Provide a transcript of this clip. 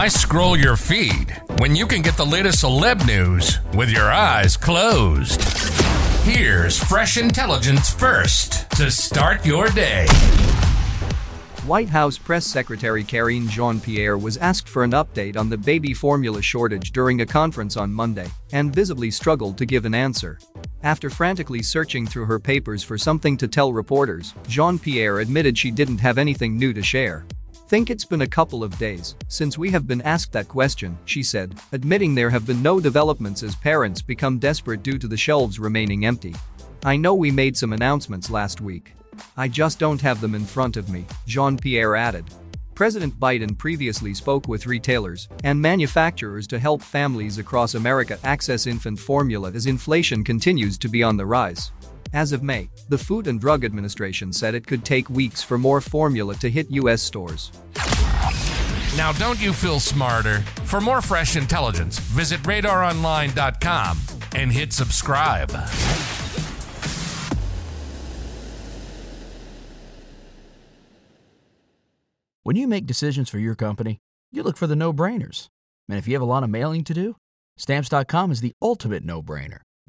Why scroll your feed when you can get the latest celeb news with your eyes closed? Here's fresh intelligence first to start your day. White House Press Secretary Karine Jean-Pierre was asked for an update on the baby formula shortage during a conference on Monday and visibly struggled to give an answer. After frantically searching through her papers for something to tell reporters, Jean-Pierre admitted she didn't have anything new to share. Think it's been a couple of days since we have been asked that question, she said, admitting there have been no developments as parents become desperate due to the shelves remaining empty. I know we made some announcements last week. I just don't have them in front of me, Jean Pierre added. President Biden previously spoke with retailers and manufacturers to help families across America access infant formula as inflation continues to be on the rise. As of May, the Food and Drug Administration said it could take weeks for more formula to hit U.S. stores. Now, don't you feel smarter? For more fresh intelligence, visit radaronline.com and hit subscribe. When you make decisions for your company, you look for the no brainers. And if you have a lot of mailing to do, stamps.com is the ultimate no brainer.